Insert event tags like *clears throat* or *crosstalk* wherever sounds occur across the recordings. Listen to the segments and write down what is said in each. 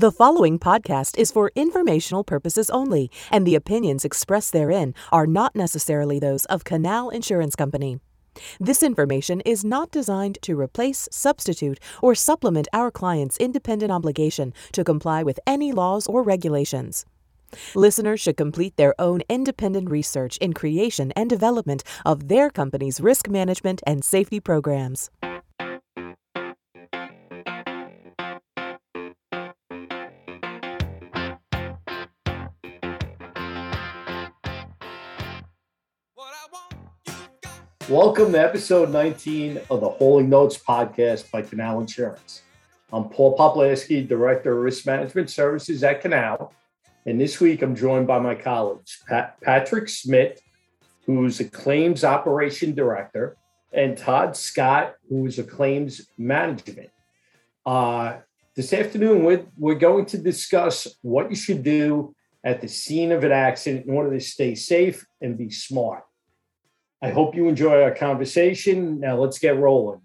The following podcast is for informational purposes only, and the opinions expressed therein are not necessarily those of Canal Insurance Company. This information is not designed to replace, substitute, or supplement our client's independent obligation to comply with any laws or regulations. Listeners should complete their own independent research in creation and development of their company's risk management and safety programs. Welcome to episode 19 of the Holding Notes podcast by Canal Insurance. I'm Paul Poplaski, Director of Risk Management Services at Canal. And this week I'm joined by my colleagues, Pat, Patrick Smith, who's a Claims Operation Director, and Todd Scott, who is a Claims Management. Uh, this afternoon, we're, we're going to discuss what you should do at the scene of an accident in order to stay safe and be smart. I hope you enjoy our conversation. Now let's get rolling.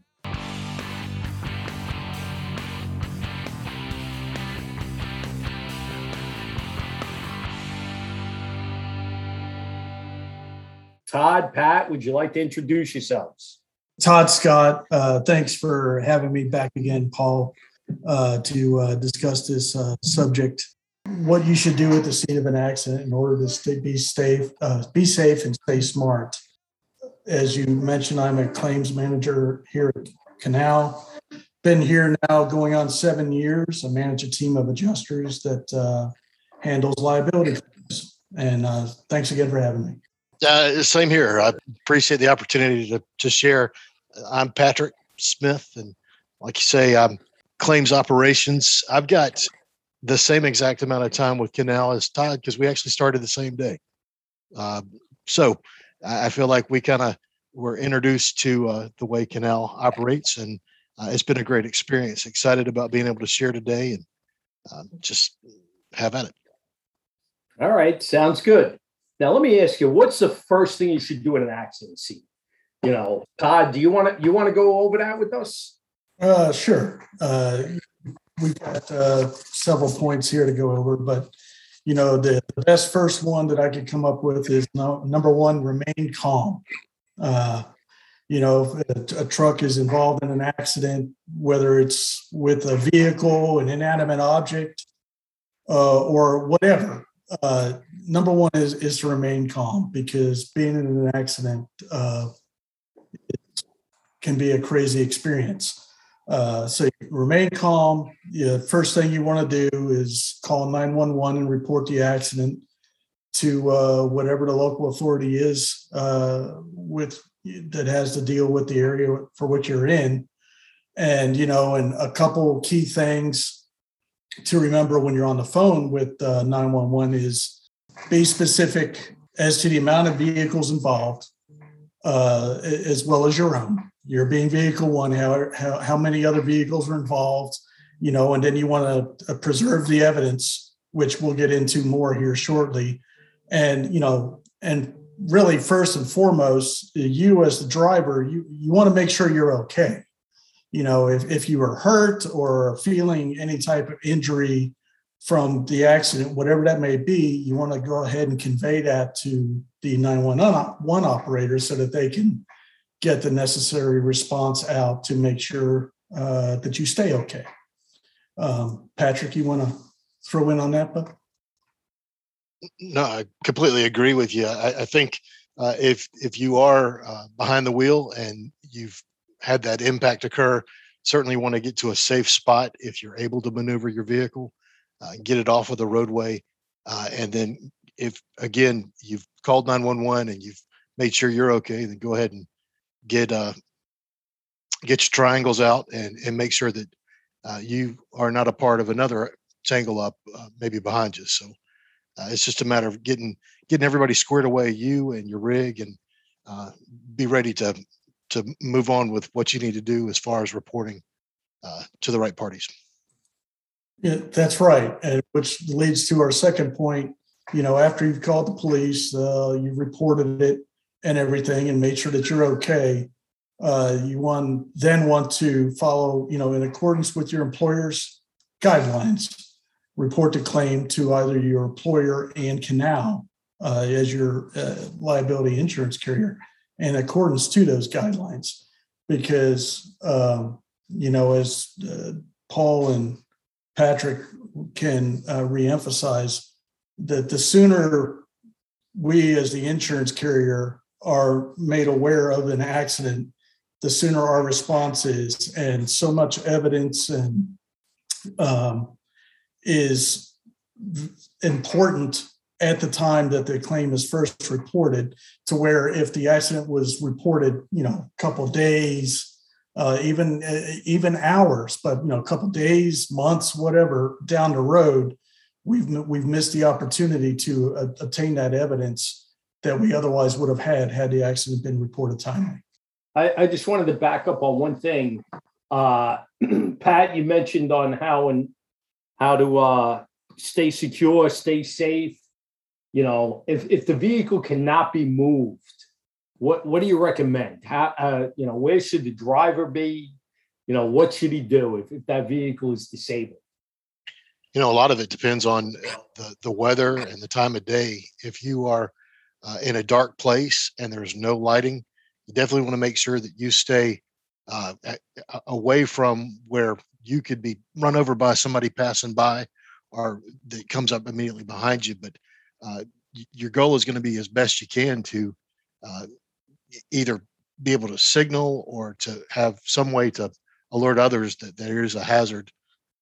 Todd, Pat, would you like to introduce yourselves? Todd Scott, uh, thanks for having me back again, Paul, uh, to uh, discuss this uh, subject. What you should do at the scene of an accident in order to stay, be safe, uh, be safe and stay smart as you mentioned, I'm a claims manager here at Canal. Been here now going on seven years. I manage a team of adjusters that uh, handles liability. And uh, thanks again for having me. Uh, same here. I appreciate the opportunity to, to share. I'm Patrick Smith, and like you say, I'm claims operations. I've got the same exact amount of time with Canal as Todd because we actually started the same day. Uh, so I feel like we kind of were introduced to uh, the way Canal operates, and uh, it's been a great experience. Excited about being able to share today and um, just have at it. All right, sounds good. Now let me ask you, what's the first thing you should do in an accident scene? You know, Todd, do you want to you want to go over that with us? Uh, sure. Uh, we've got uh, several points here to go over, but you know, the, the best first one that I could come up with is no, number one, remain calm. Uh, you know, a, a, truck is involved in an accident, whether it's with a vehicle, an inanimate object, uh, or whatever. Uh, number one is is to remain calm because being in an accident uh, can be a crazy experience. Uh, so remain calm. The first thing you want to do is call 911 and report the accident to uh, whatever the local authority is uh, with that has to deal with the area for which you're in. And you know, and a couple key things to remember when you're on the phone with uh, 911 is be specific as to the amount of vehicles involved, uh, as well as your own. You're being vehicle one how, how, how many other vehicles are involved you know and then you want to uh, preserve the evidence which we'll get into more here shortly. And you know and really first and foremost you as the driver you you want to make sure you're okay. You know if, if you are hurt or feeling any type of injury from the accident whatever that may be you want to go ahead and convey that to the 911 operator so that they can get the necessary response out to make sure uh, that you stay okay. Um, Patrick, you want to throw in on that? But no, I completely agree with you. I, I think uh, if if you are uh, behind the wheel and you've had that impact occur, certainly want to get to a safe spot if you're able to maneuver your vehicle, uh, get it off of the roadway, uh, and then if again you've called 911 and you've made sure you're okay, then go ahead and get uh, get your triangles out and and make sure that uh, you are not a part of another tangle up uh, maybe behind you. So uh, it's just a matter of getting getting everybody squared away, you and your rig, and uh, be ready to to move on with what you need to do as far as reporting uh, to the right parties. Yeah, that's right, and which leads to our second point. You know, after you've called the police, uh, you've reported it, and everything and made sure that you're okay. Uh, you want then want to follow, you know, in accordance with your employer's guidelines. report the claim to either your employer and Canal uh, as your uh, liability insurance carrier in accordance to those guidelines. Because, um, you know, as uh, Paul and Patrick can uh, reemphasize, that the sooner we as the insurance carrier are made aware of an accident, the sooner our response is. And so much evidence and um, is important at the time that the claim is first reported to where if the accident was reported you know a couple days uh, even uh, even hours but you know a couple days months whatever down the road we've we've missed the opportunity to uh, obtain that evidence that we otherwise would have had had the accident been reported timely I, I just wanted to back up on one thing uh, *clears throat* pat you mentioned on how and how to uh, stay secure stay safe you know, if if the vehicle cannot be moved, what what do you recommend? How uh, you know, where should the driver be? You know, what should he do if, if that vehicle is disabled? You know, a lot of it depends on the the weather and the time of day. If you are uh, in a dark place and there's no lighting, you definitely want to make sure that you stay uh, away from where you could be run over by somebody passing by or that comes up immediately behind you. But uh, your goal is going to be as best you can to uh, either be able to signal or to have some way to alert others that there is a hazard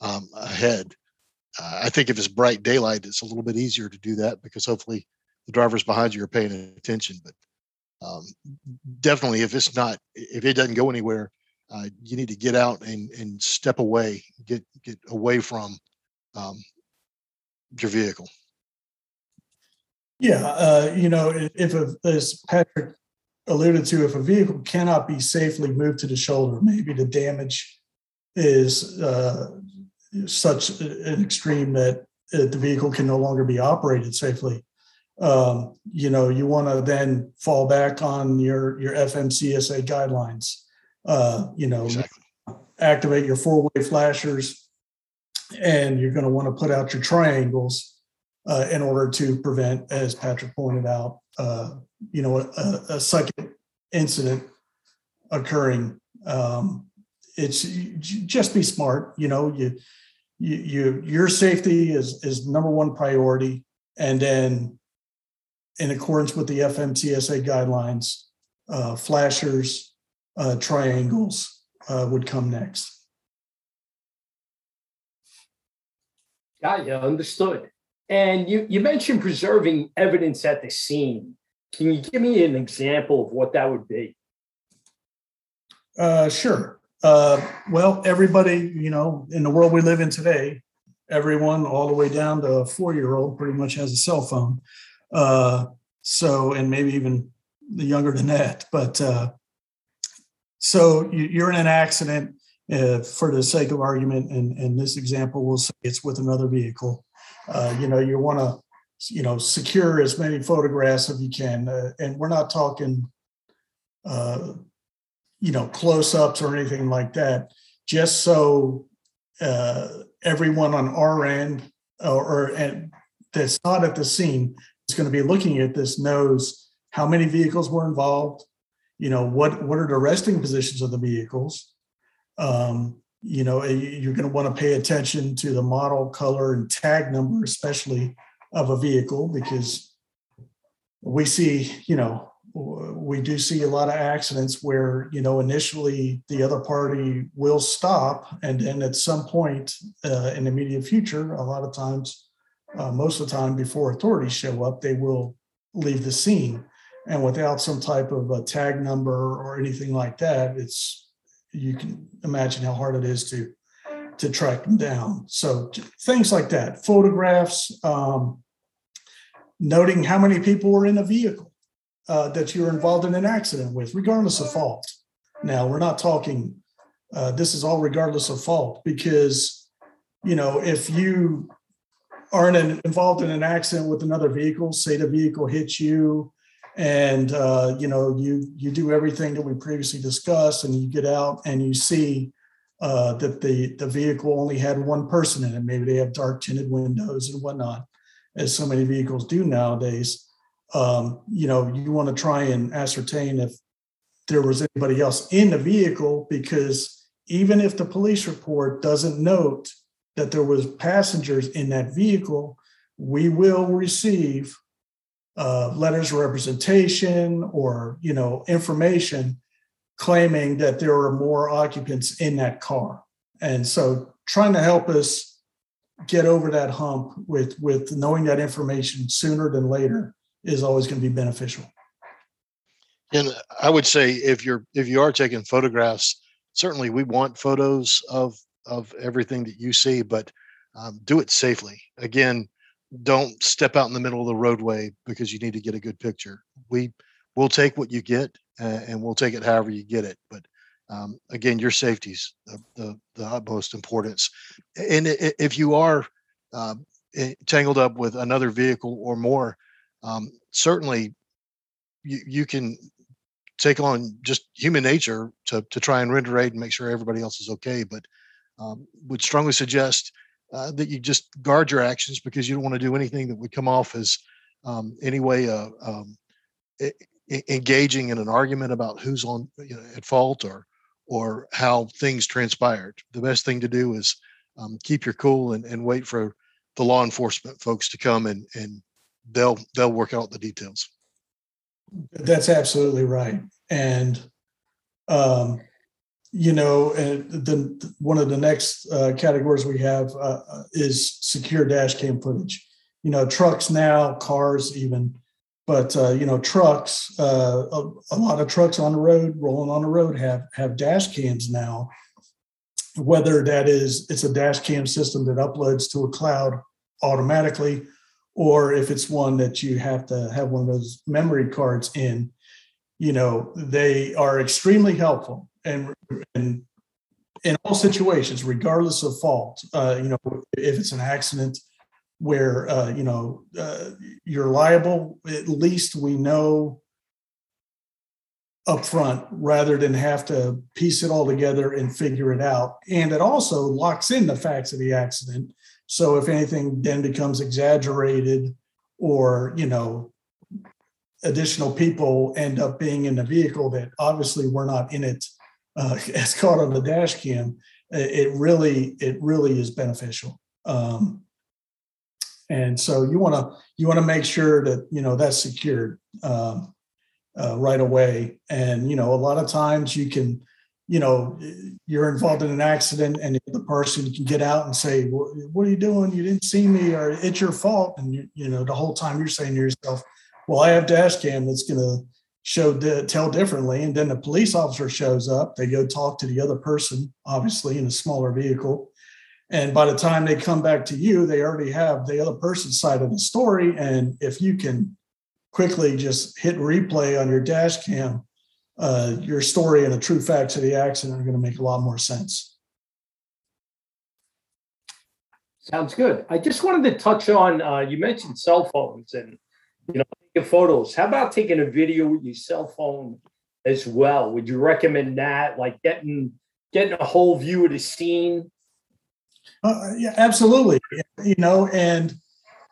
um, ahead. Uh, I think if it's bright daylight, it's a little bit easier to do that because hopefully the drivers behind you are paying attention. But um, definitely, if it's not, if it doesn't go anywhere, uh, you need to get out and, and step away, get get away from um, your vehicle. Yeah, uh, you know, if a, as Patrick alluded to, if a vehicle cannot be safely moved to the shoulder, maybe the damage is uh, such an extreme that uh, the vehicle can no longer be operated safely. Um, you know, you want to then fall back on your your FMCSA guidelines. Uh, you know, exactly. activate your four way flashers, and you're going to want to put out your triangles uh, in order to prevent, as Patrick pointed out, uh, you know, a, a, second incident occurring. Um, it's just be smart. You know, you, you, you, your safety is is number one priority, and then, in accordance with the FMCSA guidelines, uh, flashers, uh, triangles uh, would come next. Got you. Understood. And you, you mentioned preserving evidence at the scene. Can you give me an example of what that would be? Uh, sure. Uh, well, everybody, you know, in the world we live in today, everyone, all the way down to a four year old, pretty much has a cell phone. Uh, so, and maybe even the younger than that. But uh, so you, are in an accident, uh, for the sake of argument, and, and this example, we'll say it's with another vehicle. Uh, you know, you want to, you know, secure as many photographs as you can. Uh, and we're not talking, uh, you know, close ups or anything like that, just so uh, everyone on our end or, or and that's not at the scene is going to be looking at this knows how many vehicles were involved, you know, what, what are the resting positions of the vehicles, um, you know you're going to want to pay attention to the model color and tag number especially of a vehicle because we see you know we do see a lot of accidents where you know initially the other party will stop and then at some point uh, in the immediate future a lot of times uh, most of the time before authorities show up they will leave the scene and without some type of a tag number or anything like that it's you can imagine how hard it is to to track them down. So things like that, photographs, um, noting how many people were in a vehicle uh, that you're involved in an accident with, regardless of fault. Now we're not talking. Uh, this is all regardless of fault because you know if you are in an, involved in an accident with another vehicle, say the vehicle hits you and uh, you know you you do everything that we previously discussed and you get out and you see uh, that the the vehicle only had one person in it. Maybe they have dark tinted windows and whatnot, as so many vehicles do nowadays. Um, you know, you want to try and ascertain if there was anybody else in the vehicle because even if the police report doesn't note that there was passengers in that vehicle, we will receive uh, letters of representation or you know information claiming that there are more occupants in that car. And so trying to help us get over that hump with with knowing that information sooner than later is always going to be beneficial and i would say if you're if you are taking photographs certainly we want photos of of everything that you see but um, do it safely again don't step out in the middle of the roadway because you need to get a good picture. We will take what you get uh, and we'll take it however you get it. But um, again, your safety's the, the, the utmost importance. And if you are uh, tangled up with another vehicle or more, um, certainly you, you can take on just human nature to, to try and render aid and make sure everybody else is okay. But um, would strongly suggest uh, that you just guard your actions because you don't want to do anything that would come off as um, anyway uh, um, engaging in an argument about who's on you know, at fault or or how things transpired. The best thing to do is um, keep your cool and, and wait for the law enforcement folks to come and and they'll they'll work out the details. That's absolutely right. And um, you know, and then one of the next uh, categories we have uh, uh, is secure dash cam footage. You know, trucks now, cars even, but uh, you know, trucks. Uh, a, a, lot of trucks on the road, rolling on the road, have have dash cams now. Whether that is it's a dash cam system that uploads to a cloud automatically, or if it's one that you have to have one of those memory cards in, you know, they are extremely helpful and, and in all situations, regardless of fault, uh, you know, if it's an accident where uh, you know uh, you're liable, at least we know up front rather than have to piece it all together and figure it out. And it also locks in the facts of the accident. So if anything then becomes exaggerated or, you know, additional people end up being in the vehicle that obviously we're not in it uh, *laughs* as caught on the dash cam, it really it really is beneficial. Um, and so you want to you want to make sure that you know that's secured um, uh, right away. And you know a lot of times you can you know you're involved in an accident and the person can get out and say what are you doing? You didn't see me or it's your fault and you, you know the whole time you're saying to yourself well i have dash cam that's going to show tell differently and then the police officer shows up. They go talk to the other person obviously in a smaller vehicle. And by the time they come back to you they already have the other person's side of the story. And if you can quickly just hit replay on your dash cam uh, your story and the true facts of the accident are going to make a lot more sense sounds good i just wanted to touch on uh, you mentioned cell phones and you know photos. How about taking a video with your cell phone as well? Would you recommend that? Like getting getting a whole view of the scene? Uh, yeah, absolutely. You know, and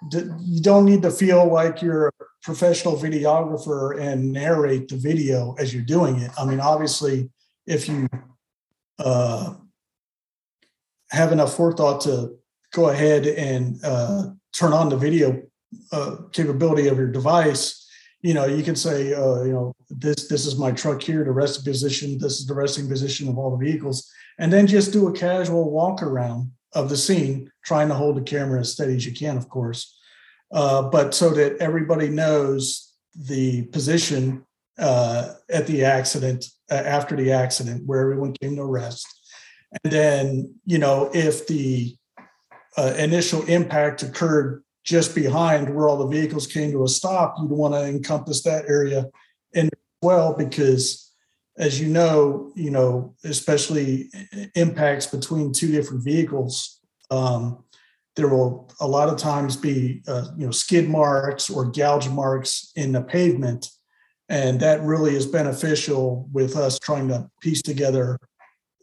you don't need to feel like you're a professional videographer and narrate the video as you're doing it. I mean, obviously, if you uh, have enough forethought to go ahead and uh, turn on the video uh, capability of your device, you know, you can say, uh, you know, this this is my truck here, the resting position. This is the resting position of all the vehicles, and then just do a casual walk around of the scene, trying to hold the camera as steady as you can, of course, uh, but so that everybody knows the position uh, at the accident, uh, after the accident, where everyone came to rest, and then you know if the uh, initial impact occurred just behind where all the vehicles came to a stop, you'd want to encompass that area in well because as you know, you know, especially impacts between two different vehicles, um, there will a lot of times be uh, you know skid marks or gouge marks in the pavement, and that really is beneficial with us trying to piece together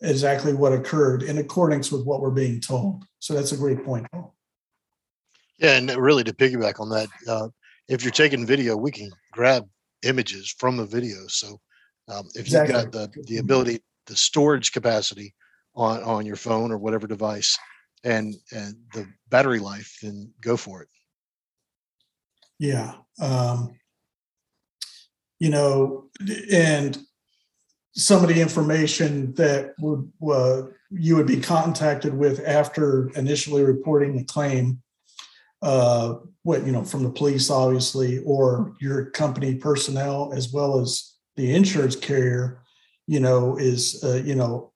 exactly what occurred in accordance with what we're being told. So that's a great point. Yeah, and really to piggyback on that, uh, if you're taking video, we can grab images from the video. So um, if Exactly. you've got the the ability, the storage capacity on on your phone or whatever device, and and the battery life, then go for it. Yeah. Um, you know, and some of the information that would uh, you would be contacted with after initially reporting the claim, uh, what you know from the police, obviously, or your company personnel as well as the insurance carrier, you know, is uh, you know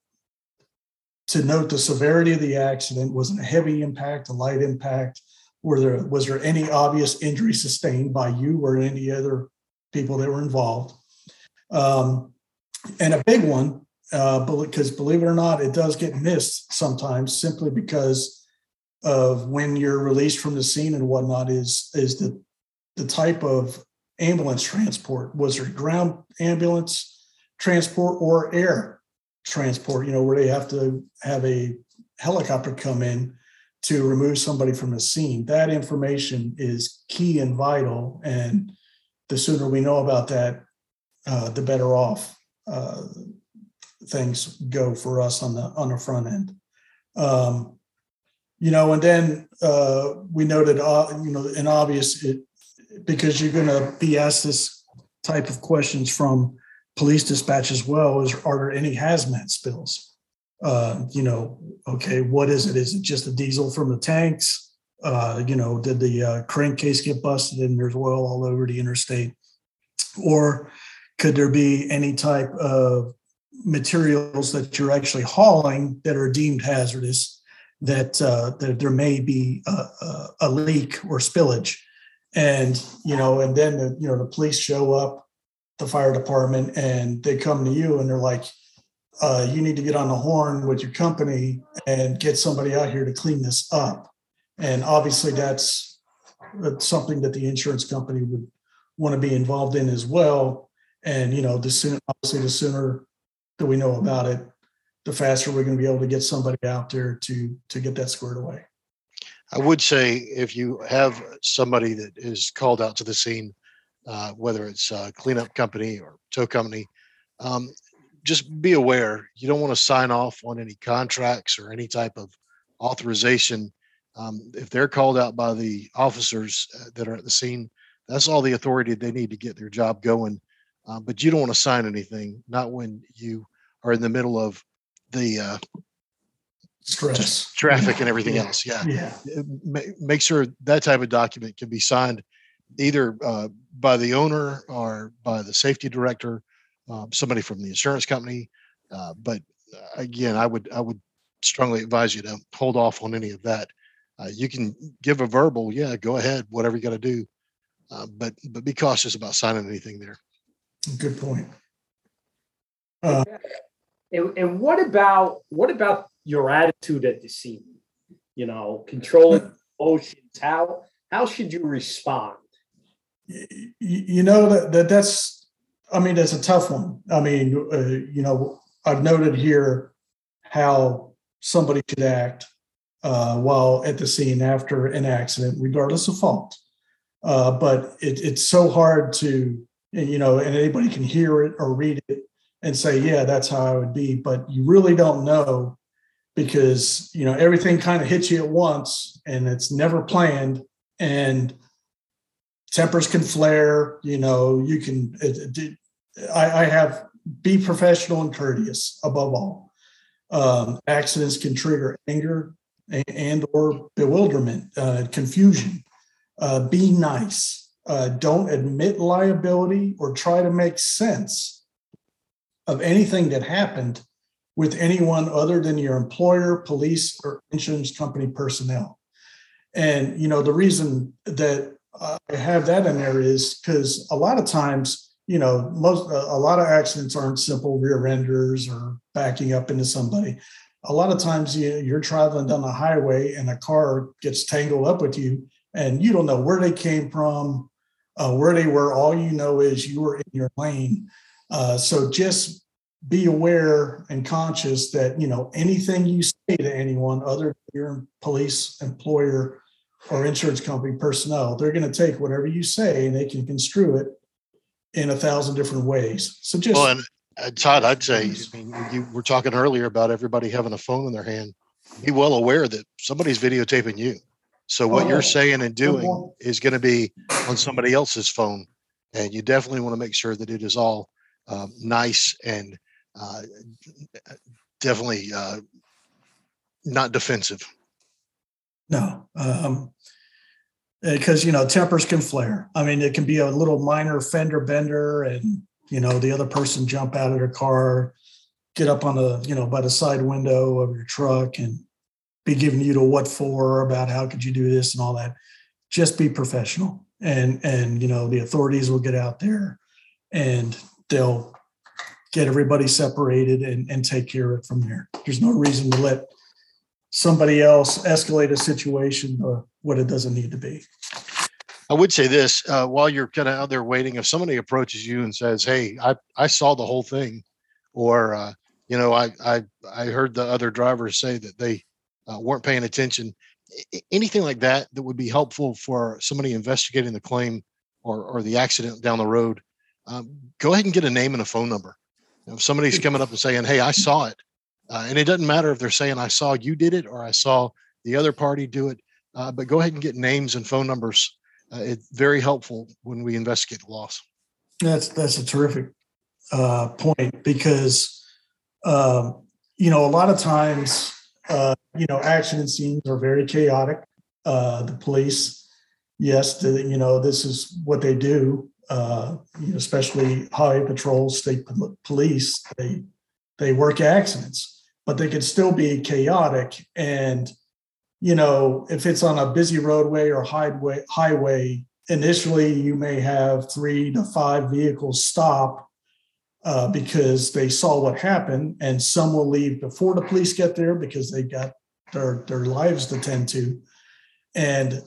to note the severity of the accident was it a heavy impact, a light impact, were there was there any obvious injury sustained by you or any other people that were involved? Um, and a big one, uh, because believe it or not, it does get missed sometimes simply because of when you're released from the scene and whatnot is is the the type of ambulance transport was there ground ambulance transport or air transport you know where they have to have a helicopter come in to remove somebody from the scene. That information is key and vital. And the sooner we know about that, uh, the better off uh, things go for us on the on the front end. Um, you know, and then uh, we noted, uh, you know, an obvious because you're going to be asked this type of questions from police dispatch as well. Is are there any hazmat spills? uh, you know, okay, what is it? Is it just the diesel from the tanks? Uh, you know, did the uh, crankcase get busted and there's oil all over the interstate? Or could there be any type of materials that you're actually hauling that are deemed hazardous that, uh, that there may be a, a, a leak or spillage? And, you know, and then, the, you know, the police show up, the fire department, and they come to you and they're like, uh, you need to get on the horn with your company and get somebody out here to clean this up. And obviously, that's, something that the insurance company would want to be involved in as well. And you know, the sooner, obviously, the sooner that we know about it, the faster we're going to be able to get somebody out there to to get that squared away. I would say if you have somebody that is called out to the scene, uh, whether it's a cleanup company or tow company, um, just be aware you don't want to sign off on any contracts or any type of authorization. Um, if they're called out by the officers uh, that are at the scene, that's all the authority they need to get their job going. Uh, but you don't want to sign anything, not when you are in the middle of the uh, Stress. traffic and everything Yeah. else. Yeah. Yeah. Make sure that type of document can be signed either uh, by the owner or by the safety director um, somebody from the insurance company. Uh, but uh, again, I would I would strongly advise you to hold off on any of that. Uh, you can give a verbal, yeah, go ahead, whatever you got to do, uh, but but be cautious about signing anything there. Good point. Uh, And, and what about what about your attitude at the scene? You know, controlling *laughs* emotions. How how should you respond? you know that, that that's i mean that's a tough one i mean uh, you know i've noted here how somebody should act uh, while at the scene after an accident regardless of fault uh, but it, it's so hard to you know and anybody can hear it or read it and say yeah that's how i would be but you really don't know because you know everything kind of hits you at once and it's never planned and tempers can flare you know you can it, it, I, I have be professional and courteous above all. Um, accidents can trigger anger and, and or bewilderment uh, confusion. Uh, be nice. Uh, don't admit liability or try to make sense of anything that happened with anyone other than your employer police or insurance company personnel and you know the reason that I have that in there is because a lot of times, you know, most a lot of accidents aren't simple rear enders or backing up into somebody. A lot of times you, you're traveling down the highway and a car gets tangled up with you, and you don't know where they came from, uh, where they were. All you know is you were in your lane. Uh, so just be aware and conscious that you know anything you say to anyone other than your police employer or insurance company personnel they're going to take whatever you say and they can construe it in a thousand different ways. So just well, and uh, todd i'd say i mean you were talking earlier about everybody having a phone in their hand. Be well aware that somebody's videotaping you. So what oh, you're saying and doing is going to be on somebody else's phone and you definitely want to make sure that it is all um, nice and uh, definitely uh, not defensive. No, um, because you know tempers can flare. I mean, it can be a little minor fender bender, and you know the other person jump out of their car, get up on the you know by the side window of your truck, and be giving you to what for about how could you do this and all that. Just be professional, and and you know the authorities will get out there, and they'll get everybody separated and, and take care of it from there. There's no reason to let somebody else escalate a situation to what it doesn't need to be. I would say this uh, while you're kind of out there waiting, if somebody approaches you and says, Hey, I, I saw the whole thing, or, uh, you know, I, I, I heard the other drivers say that they uh, weren't paying attention. Anything like that that would be helpful for somebody investigating the claim or, or the accident down the road. Um, go ahead and get a name and a phone number. If somebody's coming up and saying, "Hey, I saw it," uh, and it doesn't matter if they're saying, "I saw you did it" or "I saw the other party do it," uh, but go ahead and get names and phone numbers. Uh, it's very helpful when we investigate the loss. That's that's a terrific uh, point because um, you know a lot of times uh, you know accident scenes are very chaotic. Uh, the police, yes, the, you know this is what they do, uh, especially highway patrols, state police, they they work accidents, but they could still be chaotic. And you know, if it's on a busy roadway or highway, highway, initially you may have three to five vehicles stop uh, because they saw what happened, and some will leave before the police get there because they got their their lives to tend to. And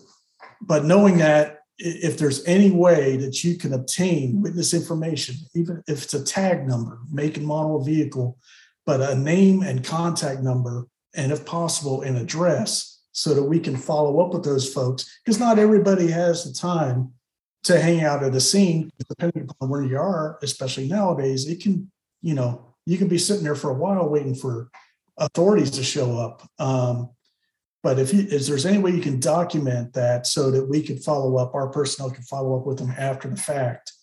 but knowing that if there's any way that you can obtain witness information, even if it's a tag number, make and model vehicle, but a name and contact number, and if possible, an address, so that we can follow up with those folks, because not everybody has the time to hang out at a scene, depending upon where you are, especially nowadays, it can, you know, you can be sitting there for a while waiting for authorities to show up. Um, but if, you, if there's any way you can document that so that we can follow up, our personnel can follow up with them after the fact,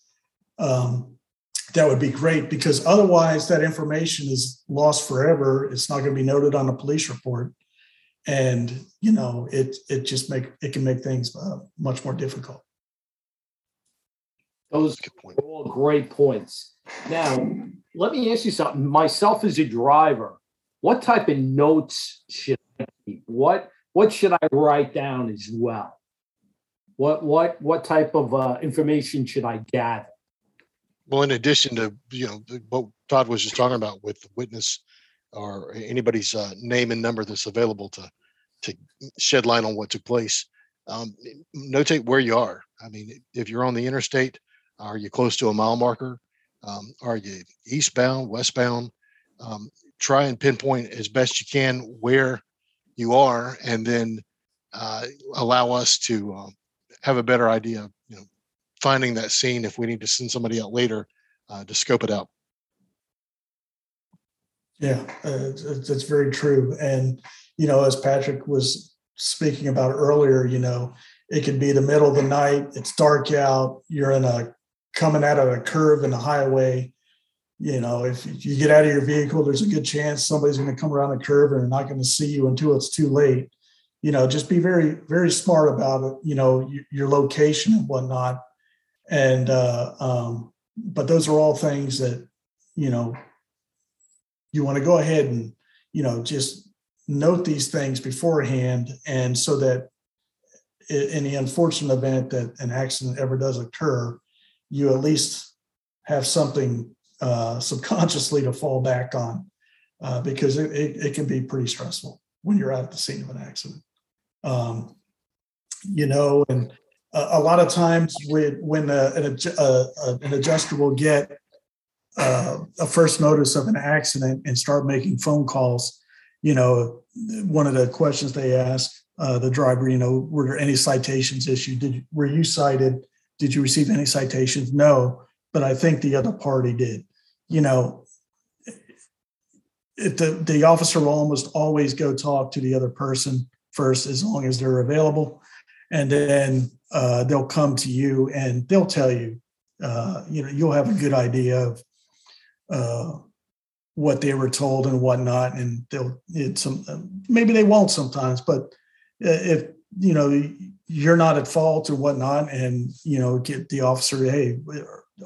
um, that would be great because otherwise that information is lost forever. It's not going to be noted on a police report, and you know it it just make it can make things uh, much more difficult. Those are all great points. Now, let me ask you something. Myself as a driver, what type of notes should I What what should I write down as well? What what what type of uh, information should I gather? Well, in addition to you know what Todd was just talking about with the witness or anybody's uh, name and number that's available to to shed light on what took place, um, notate where you are. I mean, if you're on the interstate, are you close to a mile marker? Um, are you eastbound, westbound? Um, try and pinpoint as best you can where you are, and then uh, allow us to um, have a better idea of you know finding that scene if we need to send somebody out later uh, to scope it out. Yeah, uh, that's very true. And you know, as Patrick was speaking about earlier, you know, it could be the middle of the night. It's dark out. You're in a coming out of a curve in the highway you know, if you get out of your vehicle, there's a good chance somebody's going to come around the curve and they're not going to see you until it's too late. You know, just be very, very smart about it. You know, your location and whatnot. And uh, um, but those are all things that you know you want to go ahead and you know just note these things beforehand, and so that in the unfortunate event that an accident ever does occur, you at least have something uh, subconsciously to fall back on uh, because it, it, it, can be pretty stressful when you're at the scene of an accident. Um, you know, and a, a, lot of times with, when a, an, a, an adjuster will get uh, a first notice of an accident and start making phone calls, you know, one of the questions they ask uh, the driver, you know, were there any citations issued? Did were you cited? Did you receive any citations? No, but I think the other party did. You know, if the the officer will almost always go talk to the other person first, as long as they're available, and then uh, they'll come to you and they'll tell you. Uh, you know, you'll have a good idea of uh, what they were told and whatnot, and they'll it's some maybe they won't sometimes, but if you know you're not at fault or whatnot, and you know get the officer, hey,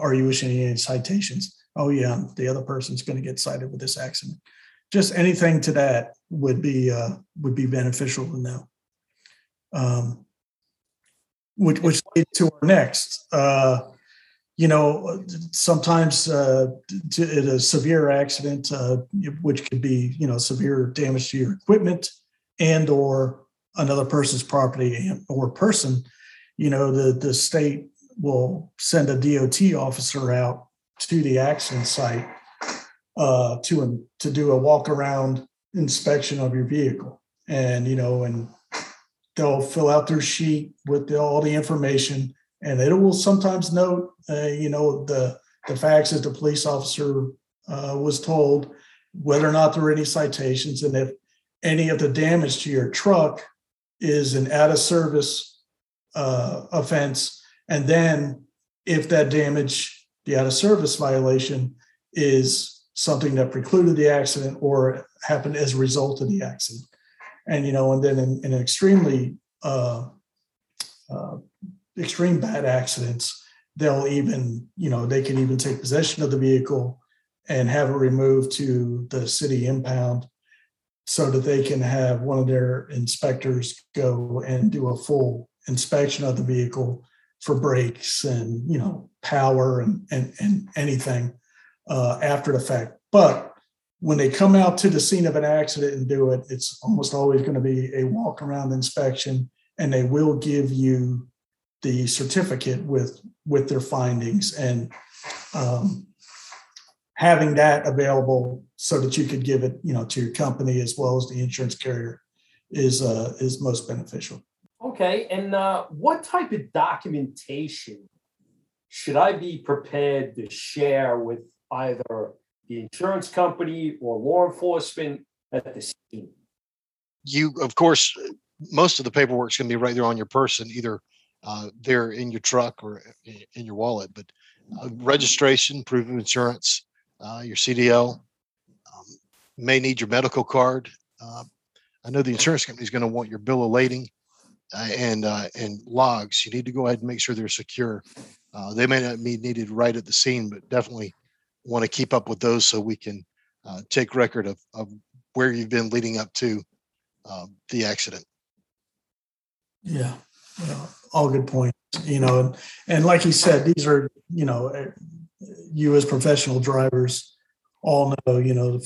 are you issuing any citations? Oh yeah, the other person's going to get cited with this accident. Just anything to that would be uh, would be beneficial to know. Um, which which leads to our next. Uh, you know, sometimes uh, to, a severe accident, uh, which could be you know severe damage to your equipment and or another person's property or person, you know, the, the state will send a DOT officer out to the accident site uh, to, to do a walk around inspection of your vehicle. And, you know, and they'll fill out their sheet with the, all the information and it will sometimes note, uh, you know, the, the facts that the police officer uh, was told, whether or not there were any citations, and if any of the damage to your truck is an out of service uh, offense. And then if that damage, the out of service violation, is something that precluded the accident or happened as a result of the accident. And, you know, and then in, in extremely, uh, uh, extreme bad accidents, they'll even, you know, they can even take possession of the vehicle and have it removed to the city impound so that they can have one of their inspectors go and do a full inspection of the vehicle for brakes and you know power and and, and anything uh, after the fact but when they come out to the scene of an accident and do it it's almost always going to be a walk around inspection and they will give you the certificate with with their findings and um, having that available so that you could give it, you know, to your company as well as the insurance carrier is uh, is most beneficial. Okay, and uh, what type of documentation should I be prepared to share with either the insurance company or law enforcement at the scene? You, of course, most of the paperwork is going to be right there on your person, either uh, there in your truck or in your wallet. But uh, registration, proof of insurance, uh, your CDL, um, may need your medical card. Uh, I know the insurance company is going to want your bill of lading and uh, and logs. You need to go ahead and make sure they're secure. Uh, they may not be needed right at the scene, but definitely want to keep up with those so we can uh, take record of, of where you've been leading up to um, the accident. Yeah, all good points. You know, and, and like you said, these are you know you as professional drivers all know, you know,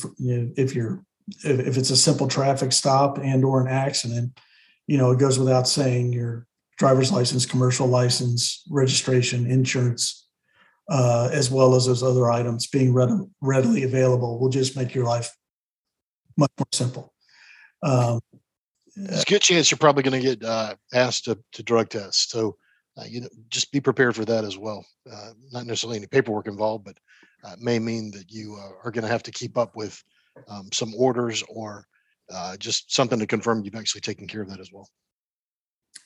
if you're if it's a simple traffic stop and or an accident, you know, it goes without saying your driver's license, commercial license, registration, insurance, uh, as well as those other items being read- readily available will just make your life much more simple. Um, There's a good chance you're probably going to get uh, asked to, to drug test. So uh, you know, just be prepared for that as well. Uh, not necessarily any paperwork involved, but uh, may mean that you uh, are going to have to keep up with um, some orders or uh, just something to confirm you've actually taken care of that as well.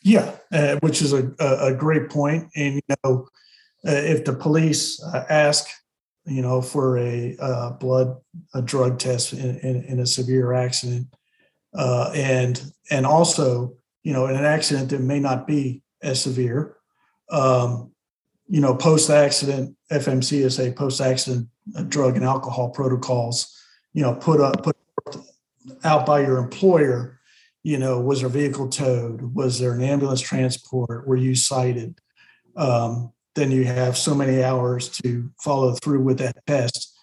Yeah, uh, which is a, a great point. And you know, if the police ask, you know, for a blood a drug test in, in, in a severe accident, and and also, you know, in an accident that may not be as severe. Um, you know, post accident FMCSA post accident uh, drug and alcohol protocols. You know, put up put out by your employer. You know, was their vehicle towed? Was there an ambulance transport? Were you cited? Um, then you have so many hours to follow through with that test.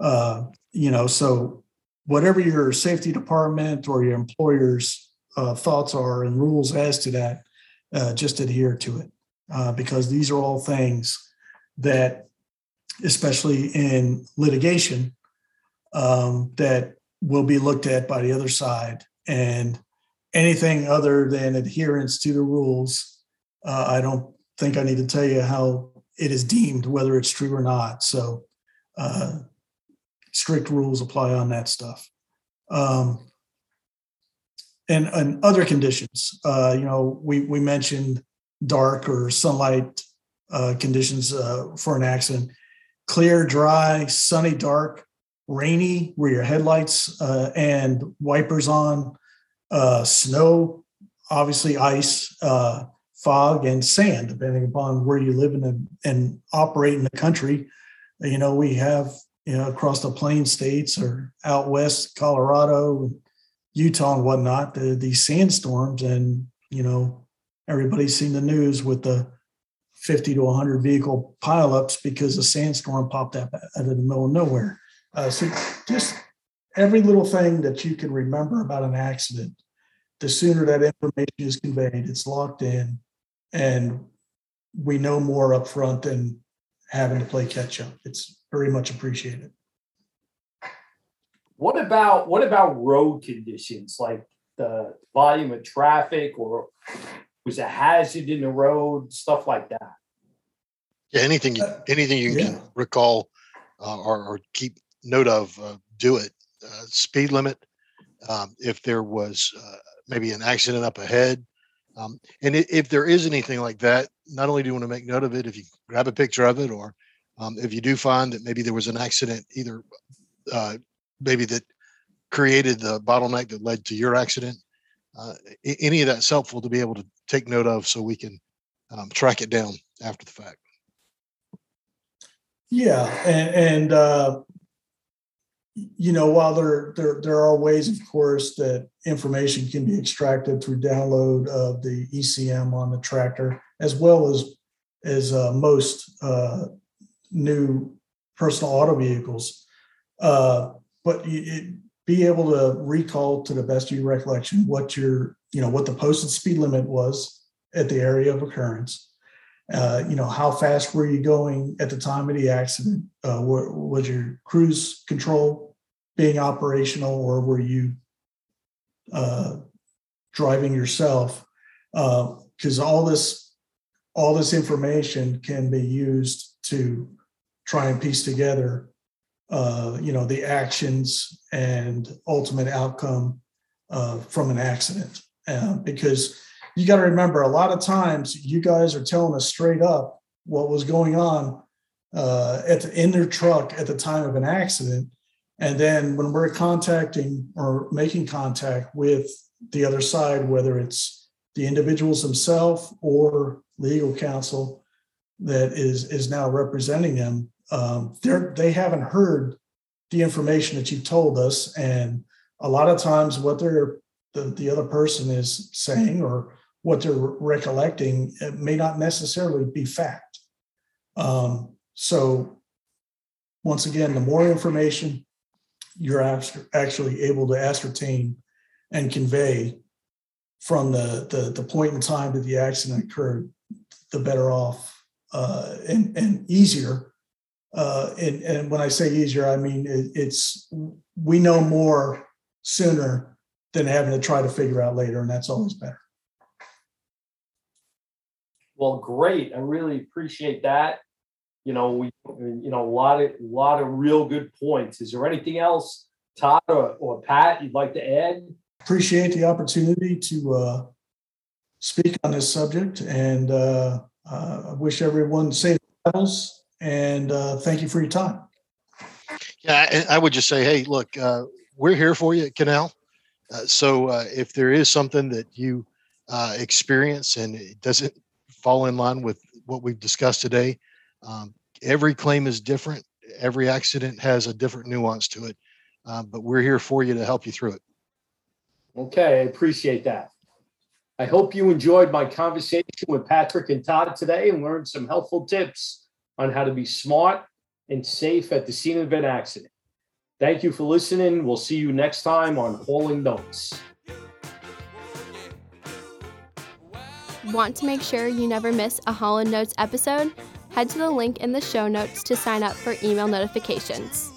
Uh, you know, so whatever your safety department or your employer's uh, thoughts are and rules as to that, uh, just adhere to it uh, because these are all things that especially in litigation, um, that will be looked at by the other side. And anything other than adherence to the rules, uh, I don't think I need to tell you how it is deemed, whether it's true or not. So uh, strict rules apply on that stuff. Um, and, and other conditions, uh, you know, we, we mentioned dark or sunlight uh, conditions uh, for an accident. Clear, dry, sunny, dark, rainy, where your headlights uh, and wipers on, uh, snow, obviously ice, uh, fog, and sand, depending upon where you live in and, and operate in the country. You know, we have you know across the plain states or out west, Colorado, Utah, and whatnot, the, these sandstorms, and you know everybody's seen the news with the 50 to 100 vehicle pileups because a sandstorm popped up out of the middle of nowhere. Uh, so just every little thing that you can remember about an accident, the sooner that information is conveyed, it's locked in, and we know more up front than having to play catch up. It's very much appreciated. What about what about road conditions like the volume of traffic or was a hazard in the road, stuff like that? Yeah, anything you, Uh, anything you yeah. can recall uh, or, or keep note of, uh, do it. Uh, speed limit. Um, if there was uh, maybe an accident up ahead, um, and if there is anything like that, not only do you want to make note of it, if you grab a picture of it, or um, if you do find that maybe there was an accident, either uh, maybe that created the bottleneck that led to your accident, uh, any of that's helpful to be able to take note of so we can um, track it down after the fact. Yeah, and, and uh, you know, while there, there there are ways, of course, that information can be extracted through download of the ECM on the tractor, as well as as uh, most uh, new personal auto vehicles. Uh, but you, it, be able to recall to the best of your recollection what your you know what the posted speed limit was at the area of occurrence uh, you know, how fast were you going at the time of the accident? Uh, wa- was your cruise control being operational, or were you uh, driving yourself? Because all this, all this information can be used to try and piece together, uh, you know, the actions and ultimate outcome uh, from an accident. Uh, because you got to remember a lot of times you guys are telling us straight up what was going on uh, at the, in their truck at the time of an accident. And then when we're contacting or making contact with the other side whether it's the individuals themselves or legal counsel that is is now representing them um, they're they haven't heard the information that you've told us. And a lot of times what they're the, the other person is saying or what they're recollecting may not necessarily be fact. Um, so, once again, the more information you're act- actually able to ascertain and convey from the, the, the point in time that the accident occurred, the better off uh, and, and easier. Uh, and, and when I say easier, I mean it, it's we know more sooner than having to try to figure out later, and that's always better. Well, great. I really appreciate that. You know, we, you know, a lot of, a lot of real good points. Is there anything else, Todd or, or Pat, you'd like to add? Appreciate the opportunity to uh, speak on this subject, and uh, uh, I wish everyone safe travels. And uh, thank you for your time. Yeah, and I would just say, hey, look, uh, we're here for you at Canal. Uh, so uh, if there is something that you uh, experience and it doesn't fall in line with what we've discussed today, um, every claim is different. Every accident has a different nuance to it, um, but we're here for you to help you through it. Okay, I appreciate that. I hope you enjoyed my conversation with Patrick and Todd today and learned some helpful tips on how to be smart and safe at the scene of an accident. Thank you for listening. We'll see you next time on Hauling Notes. Want to make sure you never miss a Hauling Notes episode? head to the link in the show notes to sign up for email notifications.